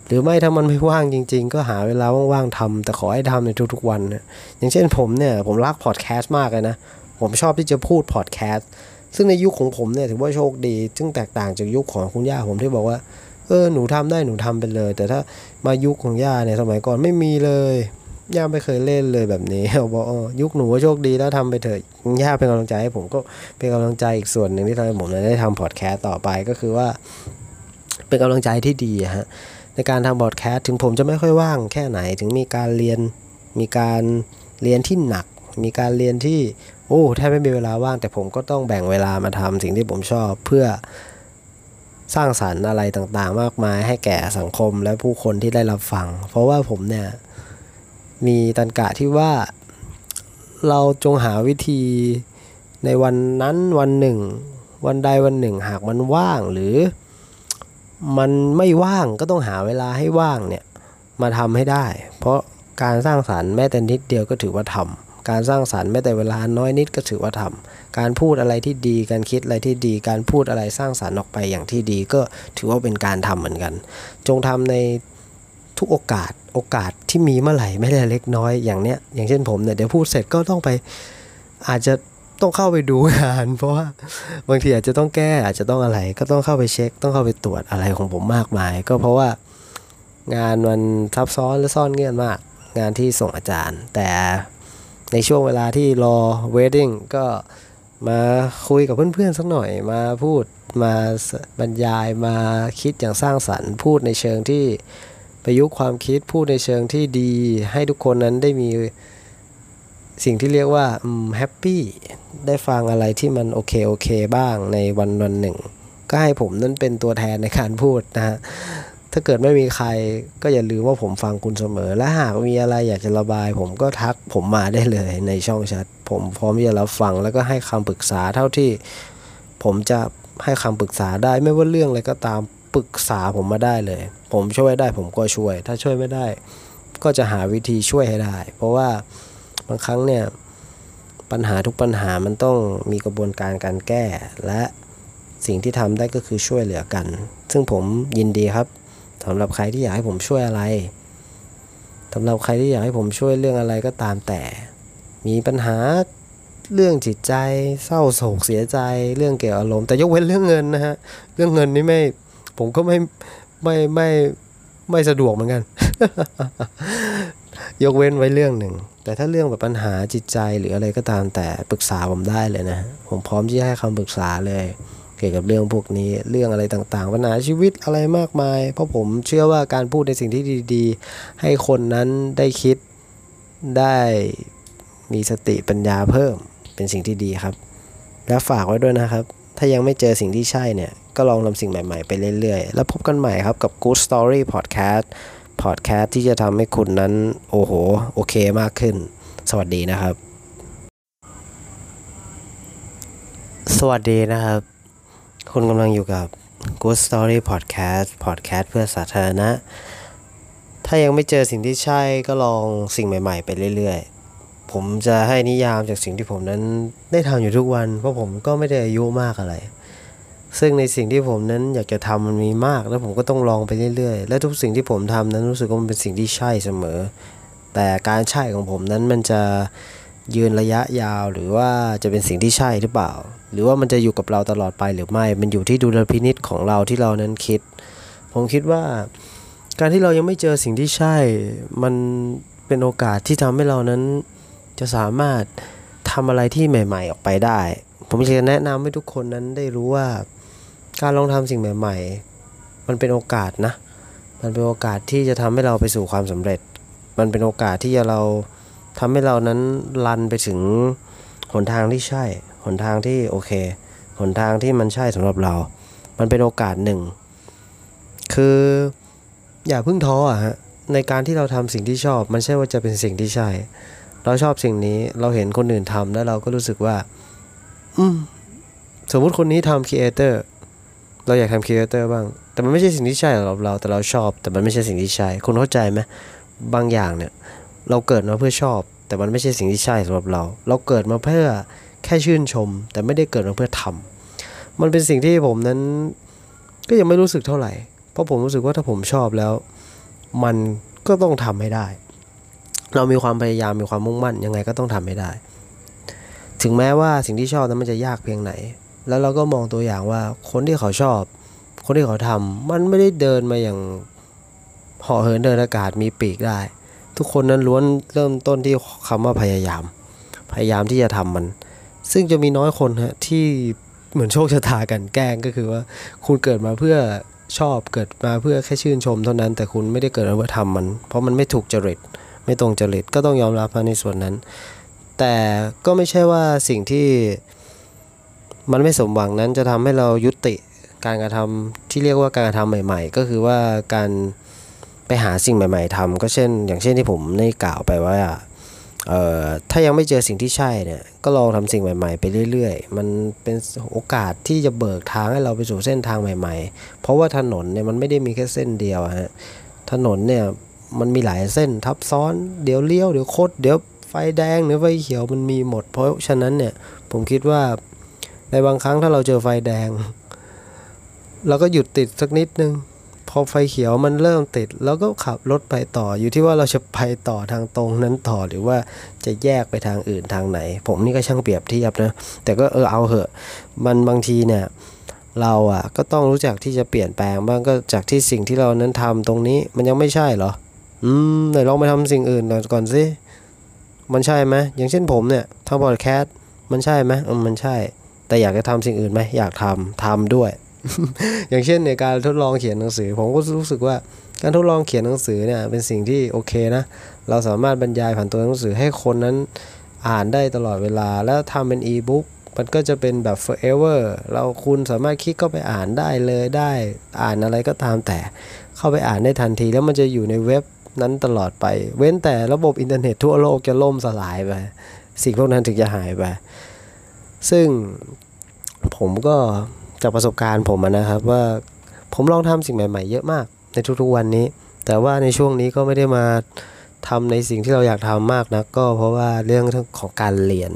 หรือไม่ถ้ามันไม่ว่างจริง ๆ ก็หาเวลาว่างๆทำแต่ขอให้ทำในทุกๆวันนะอย่างเช่นผมเนี่ยผมรักพอดแคสต์มากเลยนะ ผมชอบที่จะพูดพอดแคสต์ซึ่งในยุคของผมเนี่ยถือว่าโชคดี ซึ่งแตกต่างจากยุคของคุณย่าผมที่บอกว่า เออหนูทำได้หนูทำไปเลย แต่ถ้ามายุคของย่าเนี่ยสมัยก่อนไม่มีเลยย่าไม่เคยเล่นเลยแบบนี้บอกอยุคหนูว่าโชคดีแล้วทำไปเถอะย่าเป็นกำลังใจให้ผมก็เป็นกำลังใจอีกส่วนหนึ่งที่ทำให้ผมได้ทำพอดแคสต์ต่อไปก็คือว่า เป็นกำลังใจที่ดีฮะในการทำพอดแคสต์ถึงผมจะไม่ค่อยว่างแค่ไหนถึงมีการเรียนมีการเรียนที่หนัก มีการเรียนที่โอ้แทบไม่มีเวลาว่าง แต่ผมก็ต้องแบ่งเวลามาทำสิ่งที่ผมชอบเพื่อสร้างสรรค์อะไรต่างๆ มากมายให้แก่สังคมและผู้คนที่ได้รับฟัง เพราะว่าผมเนี่ย มีตันกะที่ว่าเราจงหาวิธีในวันนั้นวันหนึ่ง วันใดวันหนึ่ง หากมันว่างหรือ มันไม่ว่างก็ต้องหาเวลาให้ว่างเนี่ย มาทำให้ได้ เพราะการสร้างสารรค์แม้แต่นิดเดียวก็ถือว่าทำ การสร้างสารรค์แม้แต่เวลาน้อยนิดก็ถือว่าทำการพูดอะไรที่ดีการคิดอะไรที่ดี การพูดอะไรสร้างสารรค์ออกไปอย่างที่ดีก็ถือว่าเป็นการทำเหมือนกัน จงทำในทุกโอกาสโอกาสที่มีเมื่อไหร่ไม่ได้เล็กน้อยอย่างเนี้ยอย่างเช่นผมเนี่ยเดี๋ยวพูดเสร็จก็ต้องไปอาจจะต้องเข้าไปดูงาน เพราะว่าบางทีอาจจะต้องแก้อาจจะต้องอะไรก็ต้องเข้าไปเช็ค ต้องเข้าไปตรวจอะไรของผมมากมาย ก็เพราะว่างานมันซับซ้อนและซ่อนเงื่อนมาก งานที่ส่งอาจารย์ แต่ ในช่วงเวลาที่รอเวดดิ้งก็มาคุยกับเพื่อนๆสักหน่อยมาพูดมาบรรยายมาคิดอย่างสร้างสรรค์ พูดในเชิงที่ประยุกต์ความคิดพูดในเชิงที่ดี ให้ทุกคนนั้นได้มีสิ่งที่เรียกว่าแฮปปี้ได้ฟังอะไรที่มันโอเคโอเคบ้างในวันวันหนึ่ง ก็ให้ผมนั้นเป็นตัวแทนในการพูดนะฮะ ถ้าเกิดไม่มีใครก็อย่าลืมว่าผมฟังคุณเสมอ และหากมีอะไรอยากจะระบาย ผมก็ทักผมมาได้เลยในช่องแชทผมพร้อมที่จะรับฟังแล้วก็ให้คำปรึกษาเท่าที่ ผมจะให้คำปรึกษาได้ไม่ว่าเรื่องอะไรก็ตามปรึกษาผมมาได้เลย ผมช่วยได้ผมก็ช่วย ถ้าช่วยไม่ได้ ก็จะหาวิธีช่วยให้ได้ เพราะว่าบางครั้งเนี่ยปัญหาทุกปัญหามันต้องมีกระบวนการการแก้ และสิ่งที่ทำได้ก็คือช่วยเหลือกัน ซึ่งผมยินดีครับ สำหรับใครที่อยากให้ผมช่วยอะไรสำหรับใครที่อยากให้ผมช่วยเรื่องอะไรก็ตามแต่ มีปัญหาเรื่องจิตใจเศร้าโศกเสียใจเรื่องเกี่ยวอารมณ์แต่ยกเว้นเรื่องเงินนะฮะเรื่องเงินนี่ไม่ผมก็ไม่ไม่ไม่ไม่สะดวกเหมือนกัน ยกเว้นไว้เรื่องหนึ่ง แต่ถ้าเรื่องแบบปัญหาจิตใจหรืออะไรก็ตามแต่ปรึกษาผมได้เลยนะ ผมพร้อมที่จะให้คำปรึกษาเลย เกี่ยวกับเรื่องพวกนี้เรื่องอะไรต่างๆปัญหาชีวิตอะไรมากมาย เพราะผมเชื่อว่าการพูดในสิ่งที่ดีๆ ให้คนนั้นได้คิดได้มีสติปัญญาเพิ่มเป็นสิ่งที่ดีครับ และฝากไว้ด้วยนะครับ ถ้ายังไม่เจอสิ่งที่ใช่เนี่ย ก็ลองทำสิ่งใหม่ ๆ ไปเรื่อยๆ แล้วพบกันใหม่ครับกับ Good Story Podcast Podcast ที่จะทำให้คุณนั้น โอ้โห โอเคมากขึ้น สวัสดีนะครับ สวัสดีนะครับ คุณกำลังอยู่กับ Good Story Podcast Podcast เพื่อสาธารณะ ถ้ายังไม่เจอสิ่งที่ใช่ก็ลองสิ่งใหม่ ๆ ไปเรื่อย ๆ ผมจะให้นิยามจากสิ่งที่ผมนั้นได้ทำอยู่ทุกวัน เพราะผมก็ไม่ได้อายุมากอะไร ซึ่งในสิ่งที่ผมนั้นอยากจะทำมันมีมาก แล้วผมก็ต้องลองไปเรื่อยๆ และทุกสิ่งที่ผมทำนั้นรู้สึกว่ามันเป็นสิ่งที่ใช่เสมอ แต่การใช่ของผมนั้นมันจะยืนระยะยาวหรือว่าจะเป็นสิ่งที่ใช่หรือเปล่า หรือว่ามันจะอยู่กับเราตลอดไปหรือไม่ มันอยู่ที่ดุลพินิษของเราที่เรานั้นคิด ผมคิดว่า การที่เรายังไม่เจอสิ่งที่ใช่ มันเป็นโอกาสที่ทำให้เรานั้นจะสามารถทำอะไรที่ใหม่ ๆ ออกไปได้ ผมอยากจะแนะนำให้ทุกคนนั้นได้รู้ว่า การลองทำสิ่งใหม่ ๆ มันเป็นโอกาสนะ มันเป็นโอกาสที่จะทำให้เราไปสู่ความสำเร็จ มันเป็นโอกาสที่จะเราทำให้เรานั้นลันไปถึงหนทางที่ใช่หนทางที่โอเค หนทางที่มันใช่สำหรับเรา มันเป็นโอกาสหนึ่ง คืออย่าเพิ่งท้ออะฮะ ในการที่เราทำสิ่งที่ชอบ มันใช่ว่าจะเป็นสิ่งที่ใช่ เราชอบสิ่งนี้ เราเห็นคนอื่นทำแล้วเราก็รู้สึกว่า อืม สมมุติคนนี้ทำครีเอเตอร์ เราอยากทำครีเอเตอร์บ้าง แต่มันไม่ใช่สิ่งที่ใช่สำหรับเรา แต่เราชอบ แต่มันไม่ใช่สิ่งที่ใช่ คุณเข้าใจไหมบางอย่างเนี่ย เราเกิดมาเพื่อชอบ แต่มันไม่ใช่สิ่งที่ใช่สำหรับเรา เราเกิดมาเพื่อ แค่ชื่นชม แต่ไม่ได้เกิดมาเพื่อทำมันเป็นสิ่งที่ผมนั้นก็ยังไม่รู้สึกเท่าไหร่ เพราะผมรู้สึกว่าถ้าผมชอบแล้ว มันก็ต้องทำให้ได้ เรามีความพยายามมีความมุ่งมั่นยังไงก็ต้องทำให้ได้ ถึงแม้ว่าสิ่งที่ชอบนั้นมันจะยากเพียงไหน แล้วเราก็มองตัวอย่างว่าคนที่เขาชอบ คนที่เขาทำมันไม่ได้เดินมาอย่างห่อเหินเดินอากาศมีปีกได้ ทุกคนนั้นล้วนเริ่มต้นที่คำว่าพยายาม พยายามที่จะทำมัน ซึ่งจะมีน้อยคนฮะที่เหมือนโชคชะตากันแกล้งก็คือว่า คุณเกิดมาเพื่อชอบเกิดมาเพื่อแค่ชื่นชมเท่านั้น แต่คุณไม่ได้เกิดมาเพื่อทำมัน เพราะมันไม่ถูกจริตไม่ตรงจริตก็ต้องยอมรับในส่วนนั้น แต่ก็ไม่ใช่ว่าสิ่งที่มันไม่สมหวังนั้นจะทำให้เรายุติการกระทำที่เรียกว่าการกระทำใหม่ ๆ ก็คือว่าการไปหาสิ่งใหม่ ๆทำก็เช่น อย่างเช่นที่ผมได้กล่าวไปว่า ถ้ายังไม่เจอสิ่งที่ใช่เนี่ยก็ลองทำสิ่งใหม่ ๆ ไปเรื่อย ๆ มันเป็นโอกาสที่จะเบิกทางให้เราไปสู่เส้นทางใหม่ ๆ เพราะว่าถนนเนี่ยมันไม่ได้มีแค่เส้นเดียวฮะถนนเนี่ยมันมีหลายเส้นทับซ้อนเดี๋ยวเลี้ยวเดี๋ยวโคดเดี๋ยวไฟแดงหรือไฟเขียวมันมีหมด เพราะฉะนั้นเนี่ยผมคิดว่าในบางครั้งถ้าเราเจอไฟแดง เราก็หยุดติดสักนิดนึง พอไฟเขียวมันเริ่มติดแล้วก็ขับรถไปต่ออยู่ที่ว่าเราจะไปต่อทางตรงนั้นต่อหรือว่าจะแยกไปทางอื่นทางไหน ผมนี่ก็ช่างเปรียบเทียบนะแต่ก็เออเอาเหอะ มันบางทีเนี่ยเราอะก็ต้องรู้จักที่จะเปลี่ยนแปลงบ้างก็จากที่สิ่งที่เรานั้นทำตรงนี้มันยังไม่ใช่เหรอ อืมไหนลองไปทำสิ่งอื่นก่อนสิมันใช่ไหมอย่างเช่นผมเนี่ยทำพอดแคสต์มันใช่ไหมอืมมันใช่ แต่อยากจะทำสิ่งอื่นไหมอยากทำทำด้วย อย่างเช่นในการทดลองเขียนหนังสือ ผมก็รู้สึกว่าการทดลองเขียนหนังสือเนี่ยเป็นสิ่งที่โอเคนะ เราสามารถบรรยายผ่านตัวหนังสือให้คนนั้นอ่านได้ตลอดเวลา แล้วทำเป็นอีบุ๊กมันก็จะเป็นแบบ forever เราคุณสามารถคลิกเข้าไปอ่านได้เลยได้อ่านอะไรก็ตามแต่เข้าไปอ่านได้ทันที แล้วมันจะอยู่ในเว็บนั้นตลอดไป เว้นแต่ระบบอินเทอร์เน็ตทั่วโลกจะล่มสลายไปสิ่งพวกนั้นถึงจะหายไปซึ่งผมก็ จากประสบการณ์ผมนะครับว่าผมลองทำสิ่งใหม่ ๆ เยอะมากในทุกๆวันนี้ แต่ว่าในช่วงนี้ก็ไม่ได้มาทำในสิ่งที่เราอยากทำมากนะก็เพราะว่าเรื่องของการเรียน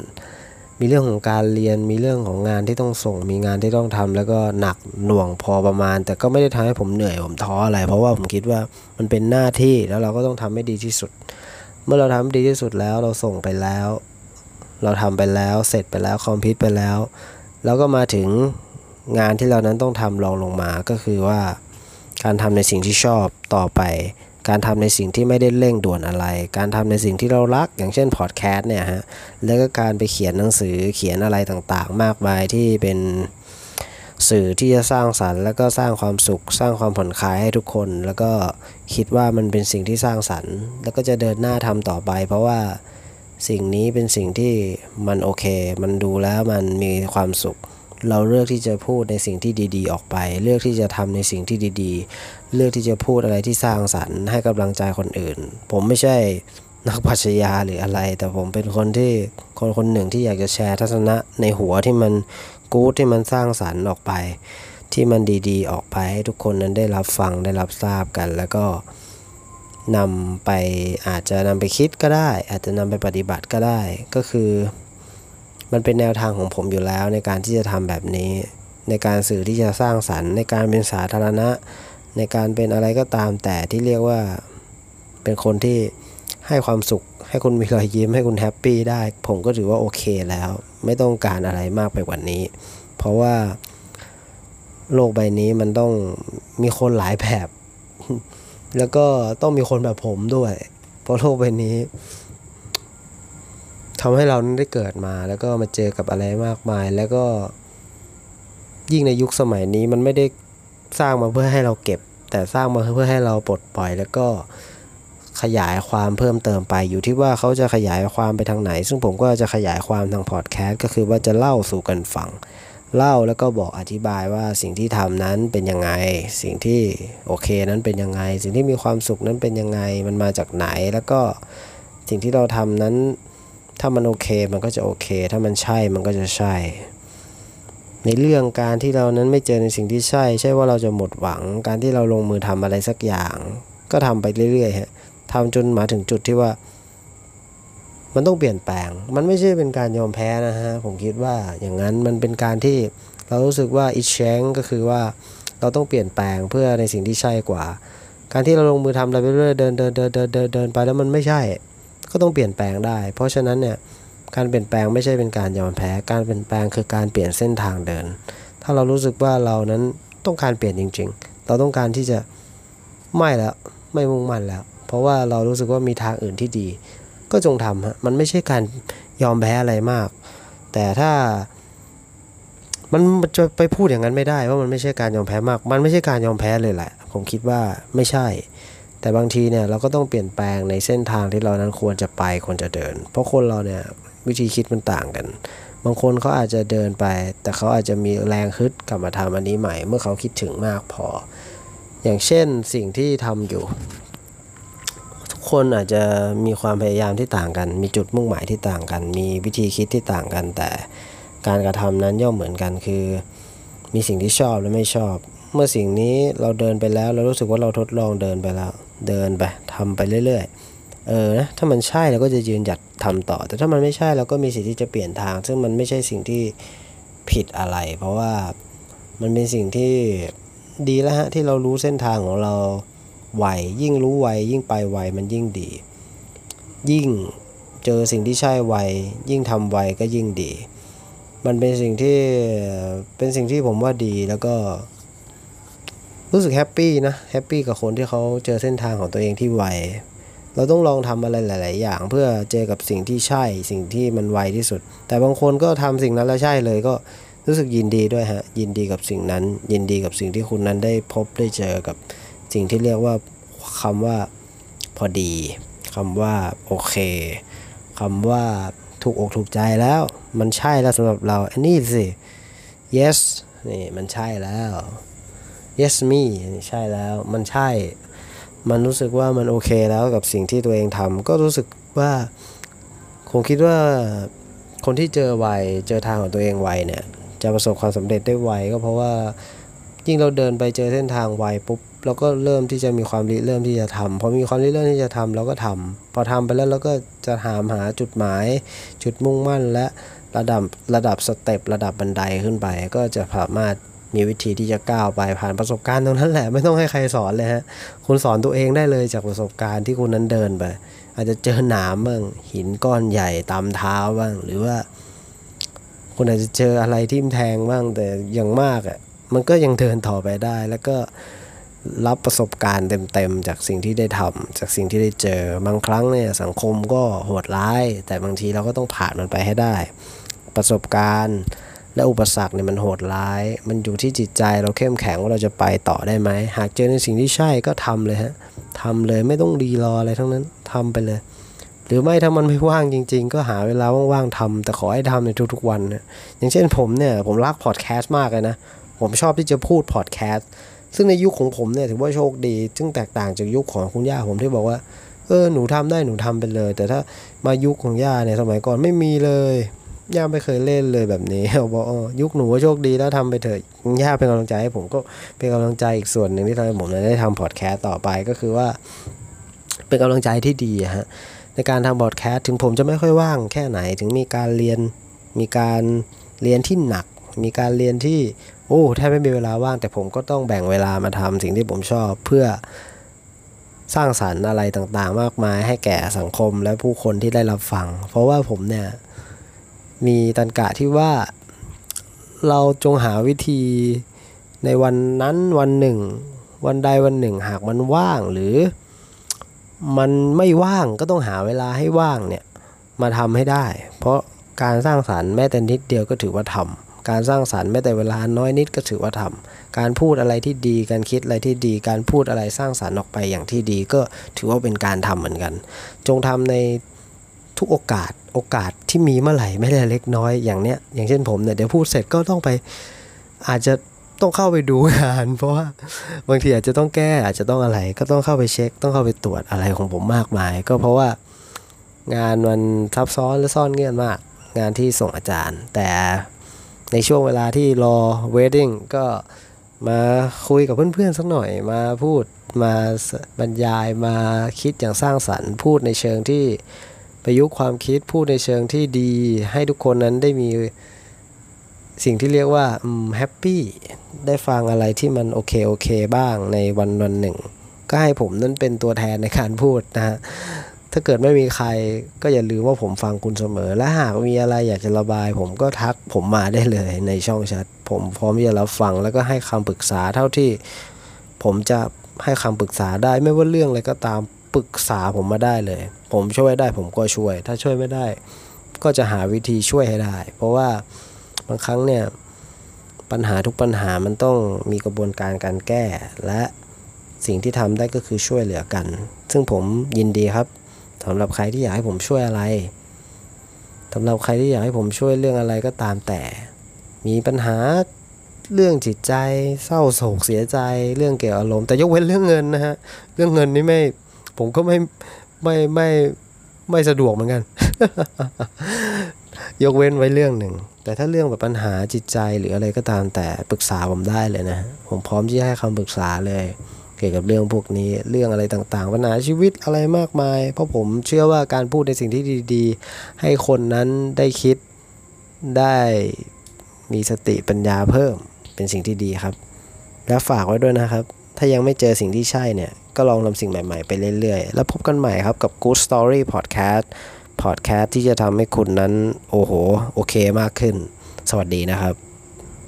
มีเรื่องของการเรียนมีเรื่องของงานที่ต้องส่ง มีงานที่ต้องทำแล้วก็หนักหน่วงพอประมาณ แต่ก็ไม่ได้ทำให้ผมเหนื่อยผมท้ออะไร เพราะว่าผมคิดว่ามันเป็นหน้าที่แล้วเราก็ต้องทำให้ดีที่สุด เมื่อเราทำดีที่สุดแล้วเราส่งไปแล้ว เราทำไปแล้วเสร็จไปแล้วคอมพิวต์ไปแล้ว แล้วก็มาถึง งานที่เรานั้นต้องทำรองลงมาก็คือว่า การทำในสิ่งที่ชอบต่อไป การทำในสิ่งที่ไม่ได้เร่งด่วนอะไร การทำในสิ่งที่เรารัก อย่างเช่นพอดแคสต์เนี่ยฮะแล้วก็การไปเขียนหนังสือเขียนอะไรต่างๆ มากมายที่เป็นสื่อที่จะสร้างสรรค์ แล้วก็สร้างความสุข สร้างความผ่อนคลายให้ทุกคน แล้วก็คิดว่ามันเป็นสิ่งที่สร้างสรรค์ แล้วก็จะเดินหน้าทำต่อไป เพราะว่าสิ่งนี้เป็นสิ่งที่มันโอเค มันดูแล้วมันมีความสุข เราเลือกที่จะพูดในสิ่งที่ดีๆ ออกไป เลือกที่จะทำในสิ่งที่ดีๆ เลือกที่จะพูดอะไรที่สร้างสรรค์ให้กำลังใจคนอื่น ผมไม่ใช่นักปัชญาหรืออะไร แต่ผมเป็นคนที่คนคนหนึ่งที่อยากจะแชร์ทัศนะในหัวที่มันกู๊ดที่มันสร้างสรรค์ออกไป ที่มันดีๆ ออกไปให้ทุกคนนั้นได้รับฟังได้รับทราบกัน แล้วก็นำไปอาจจะนำไปคิดก็ได้ อาจจะนำไปปฏิบัติก็ได้ก็คือ มันเป็นแนวทางของผมอยู่แล้วในการที่จะทำแบบนี้ ในการสื่อที่จะสร้างสรรค์ ในการเป็นสาธารณะ ในการเป็นอะไรก็ตามแต่ที่เรียกว่าเป็นคนที่ให้ความสุข ให้คุณมีรอยยิ้มให้คุณแฮปปี้ได้ ผมก็ถือว่าโอเคแล้ว ไม่ต้องการอะไรมากไปกว่านี้ เพราะว่าโลกใบนี้มันต้องมีคนหลายแบบ แล้วก็ต้องมีคนแบบผมด้วย เพราะโลกใบนี้ ทำให้เราได้เกิดมา แล้วก็มาเจอกับอะไรมากมาย แล้วก็ยิ่งในยุคสมัยนี้มันไม่ได้สร้างมาเพื่อให้เราเก็บ แต่สร้างมาเพื่อให้เราปลดปล่อย แล้วก็ขยายความเพิ่มเติมไปอยู่ที่ว่าเขาจะขยายความไปทางไหน ซึ่งผมก็จะขยายความทางพอดแคสต์ก็คือว่าจะเล่าสู่กันฟังเล่าแล้วก็บอกอธิบายว่าสิ่งที่ทำนั้นเป็นยังไง สิ่งที่โอเคนั้นเป็นยังไง สิ่งที่มีความสุขนั้นเป็นยังไง มันมาจากไหน แล้วก็สิ่งที่เราทำนั้น ถ้ามันโอเคมันก็จะโอเค ถ้ามันใช่มันก็จะใช่ ในเรื่องการที่เรานั้นไม่เจอในสิ่งที่ใช่ ใช่ว่าเราจะหมดหวัง การที่เราลงมือทำอะไรสักอย่าง ก็ทำไปเรื่อยๆฮะทำจนมาถึงจุดที่ว่า มันต้องเปลี่ยนแปลง มันไม่ใช่เป็นการยอมแพ้นะฮะ ผมคิดว่าอย่างนั้นมันเป็นการที่เรารู้สึกว่าอิชแชงก็คือว่าเราต้องเปลี่ยนแปลงเพื่อในสิ่งที่ใช่กว่า การที่เราลงมือทำอะไรไปเรื่อยเดินเดินเดินเดินเดินเดินไปแล้วมันไม่ใช่ ก็ต้องเปลี่ยนแปลงได้ เพราะฉะนั้นเนี่ยการเปลี่ยนแปลงไม่ใช่เป็นการยอมแพ้ การเปลี่ยนแปลงคือการเปลี่ยนเส้นทางเดิน ถ้าเรารู้สึกว่าเรานั้นต้องการเปลี่ยนจริง ๆ เราต้องการที่จะไม่แล้วไม่มุ่งมั่นแล้ว เพราะว่าเรารู้สึกว่ามีทางอื่นที่ดี ก็จงทำฮะมันไม่ใช่การยอมแพ้อะไรมาก แต่ถ้ามันจะไปพูดอย่างนั้นไม่ได้ว่ามันไม่ใช่การยอมแพ้มาก มันไม่ใช่การยอมแพ้เลยแหละ ผมคิดว่าไม่ใช่ แต่บางทีเนี่ยเราก็ต้องเปลี่ยนแปลงในเส้นทางที่เรานั้นควรจะไปควรจะเดิน เพราะคนเราเนี่ยวิธีคิดมันต่างกัน บางคนเขาอาจจะเดินไป แต่เขาอาจจะมีแรงฮึดกลับมาทำอันนี้ใหม่ เมื่อเขาคิดถึงมากพอ อย่างเช่นสิ่งที่ทำอยู่ ทุกคนอาจจะมีความพยายามที่ต่างกัน มีจุดมุ่งหมายที่ต่างกัน มีวิธีคิดที่ต่างกัน แต่การกระทำนั้นย่อมเหมือนกันคือ มีสิ่งที่ชอบและไม่ชอบ เมื่อสิ่งนี้เราเดินไปแล้ว เรารู้สึกว่าเราทดลองเดินไปแล้ว เดินไปทำไปเรื่อยๆ เออนะถ้ามันใช่เราก็จะยืนหยัดทำต่อ แต่ถ้ามันไม่ใช่เราก็มีสิทธิ์ที่จะเปลี่ยนทาง ซึ่งมันไม่ใช่สิ่งที่ผิดอะไร เพราะว่ามันเป็นสิ่งที่ดีแล้วฮะที่เรารู้เส้นทางของเราไวยิ่งรู้ไวยิ่งไปไวมันยิ่งดี ยิ่งเจอสิ่งที่ใช่ไวยิ่งทำไวก็ยิ่งดี มันเป็นสิ่งที่เป็นสิ่งที่ผมว่าดีแล้วก็ รู้สึกแฮปปี้นะแฮปปี้กับคนที่เขาเจอเส้นทางของตัวเองที่ไวเราต้องลองทำอะไรหลาย ๆ อย่าง เพื่อเจอกับสิ่งที่ใช่สิ่งที่มันไวที่สุด แต่บางคนก็ทำสิ่งนั้นแล้วใช่เลยก็รู้สึกยินดีด้วยฮะยินดีกับสิ่งนั้น ยินดีกับสิ่งที่คุณนั้นได้พบได้เจอกับสิ่งที่เรียกว่าคำว่าพอดีคำว่าโอเคคำว่าถูกอกถูกใจแล้ว มันใช่แล้วสำหรับเราอันนี้สิ yes นี่มันใช่แล้ว yes me ใช่แล้วมันใช่ มันรู้สึกว่ามันโอเคแล้วกับสิ่งที่ตัวเองทำก็รู้สึกว่า คงคิดว่าคนที่เจอไวเจอทางของตัวเองไวเนี่ย จะประสบความสำเร็จได้ไวก็เพราะว่ายิ่งเราเดินไปเจอเส้นทางไวปุ๊บเราก็เริ่มที่จะมีความริเริ่มที่จะทำพอมีความริเริ่มที่จะทำเราก็ทำพอทำไปแล้วเราก็จะหามหาจุดหมาย จุดมุ่งมั่นและระดับระดับสเต็ประดับบันไดขึ้นไป ก็จะสามารถ มีวิธีที่จะก้าวไปผ่านประสบการณ์ตรงนั้นแหละไม่ต้องให้ใครสอนเลยฮะคุณสอนตัวเองได้เลยจากประสบการณ์ที่คุณนั้นเดินไป อาจจะเจอหนามบ้างหินก้อนใหญ่ตามเท้าบ้าง หรือว่า คุณอาจจะเจออะไรที่มแทงบ้างแต่อย่างมากอะมันก็ยังเดินต่อไปได้ แล้วก็รับประสบการณ์เต็มๆจากสิ่งที่ได้ทำจากสิ่งที่ได้เจอบางครั้งเนี่ยสังคมก็โหดร้าย แต่บางทีเราก็ต้องผ่านมันไปให้ได้ ประสบการณ์ และอุปสรรคเนี่ยมันโหดร้าย มันอยู่ที่จิตใจเราเข้มแข็งว่าเราจะไปต่อได้ไหม หากเจอในสิ่งที่ใช่ก็ทำเลยฮะทำเลยไม่ต้องรีรออะไรทั้งนั้นทำไปเลย หรือไม่ถ้ามันไม่ว่างจริง ๆ ก็หาเวลาว่างๆทำแต่ขอให้ทำในทุกๆวันนะอย่างเช่นผมเนี่ยผมรักพอดแคสต์มากเลยนะ ผมชอบที่จะพูดพอดแคสต์ซึ่งในยุคของผมเนี่ยถือว่าโชคดี ซึ่งแตกต่างจากยุคของคุณย่าผมที่บอกว่าเออหนูทำได้หนูทำไปเลย แต่ถ้ามายุคของย่าเนี่ยสมัยก่อนไม่มีเลย ย่าไม่เคยเล่นเลยแบบนี้บอกยุคหนูว่าโชคดีแล้วทำไปเถอะย่าเป็นกำลังใจให้ผมก็เป็นกำลังใจอีกส่วนหนึ่งที่ทำให้ผมได้ทำพอดแคสต์ต่อไปก็คือว่า เป็นกำลังใจที่ดีฮะในการทำพอดแคสต์ถึงผมจะไม่ค่อยว่างแค่ไหนถึงมีการเรียนมีการเรียนที่หนัก มีการเรียนที่โอ้แทบไม่มีเวลาว่างแต่ผมก็ต้องแบ่งเวลามาทำสิ่งที่ผมชอบเพื่อสร้างสรรค์อะไรต่างๆ มากมายให้แก่สังคมและผู้คนที่ได้รับฟัง เพราะว่าผมเนี่ย มีตันกะที่ว่า เราจงหาวิธีในวันนั้นวันหนึ่ง วันใดวันหนึ่งหากมันว่างหรือ มันไม่ว่างก็ต้องหาเวลาให้ว่างเนี่ยมาทำให้ได้ เพราะการสร้างสารรค์แม้แต่นิดเดียวก็ถือว่าทำการสร้างสารรค์แม้แต่เวลาน้อยนิดก็ถือว่าทำการพูดอะไรที่ดีการคิดอะไรที่ดี การพูดอะไรสร้างสารรค์ออกไปอย่างที่ดีก็ถือว่าเป็นการทำเหมือนกัน จงทำใน ทุกโอกาสโอกาสที่มีเมื่อไหร่ไม่ได้เล็กน้อยอย่างเนี้ยอย่างเช่นผมเนี่ยเดี๋ยวพูดเสร็จก็ต้องไปอาจจะต้องเข้าไปดูงาน เพราะว่าบางทีอาจจะต้องแก้อาจจะต้องอะไร ก็ต้องเข้าไปเช็ค ต้องเข้าไปตรวจอะไรของผมมากมาย ก็เพราะว่างานมันซับซ้อนและซ่อนเงื่อนมาก งานที่ส่งอาจารย์ แต่ในช่วงเวลาที่รอ waiting ก็มาคุยกับเพื่อนๆสักหน่อยมาพูดมาบรรยายมาคิดอย่างสร้างสรรค์ พูดในเชิงที่ ประยุกต์ความคิดพูดในเชิงที่ดี ให้ทุกคนนั้นได้มีสิ่งที่เรียกว่า happy ได้ฟังอะไรที่มันโอเคโอเคบ้างในวันวันหนึ่ง ก็ให้ผมนั้นเป็นตัวแทนในการพูดนะฮะถ้าเกิดไม่มีใครก็อย่าลืมว่าผมฟังคุณเสมอ และหากมีอะไรอยากจะระบาย ผมก็ทักผมมาได้เลยในช่องแชทผมพร้อมที่จะรับฟังแล้วก็ให้คำปรึกษาเท่าที่ ผมจะให้คำปรึกษาได้ไม่ว่าเรื่องอะไรก็ตาม ปรึกษาผมมาได้เลย ผมช่วยได้ผมก็ช่วย ถ้าช่วยไม่ได้ ก็จะหาวิธีช่วยให้ได้ เพราะว่าบางครั้งเนี่ยปัญหาทุกปัญหามันต้องมีกระบวนการการแก้ และสิ่งที่ทำได้ก็คือช่วยเหลือกัน ซึ่งผมยินดีครับสำหรับใครที่อยากให้ผมช่วยอะไรสำหรับใครที่อยากให้ผมช่วยเรื่องอะไรก็ตามแต่ มีปัญหาเรื่องจิตใจ เศร้าโศกเสียใจ เรื่องเกี่ยวอารมณ์แต่ยกเว้นเรื่องเงินนะฮะ เรื่องเงินนี่ไม่ ผมก็ไม่ไม่ไม่ไม่สะดวกเหมือนกัน ยกเว้นไว้เรื่องหนึ่ง แต่ถ้าเรื่องแบบปัญหาจิตใจหรืออะไรก็ตามแต่ปรึกษาผมได้เลยนะ ผมพร้อมที่จะให้คำปรึกษาเลย เกี่ยวกับเรื่องพวกนี้เรื่องอะไรต่างๆ ปัญหาชีวิตอะไรมากมาย เพราะผมเชื่อว่าการพูดในสิ่งที่ดีๆ ให้คนนั้นได้คิดได้มีสติปัญญาเพิ่มเป็นสิ่งที่ดีครับ และฝากไว้ด้วยนะครับ ถ้ายังไม่เจอสิ่งที่ใช่เนี่ย ก็ลองทำสิ่งใหม่ ๆ ไปเรื่อยๆ แล้วพบกันใหม่ครับกับ Good Story Podcast Podcast ที่จะทำให้คุณนั้น โอ้โห โอเคมากขึ้น สวัสดีนะครับ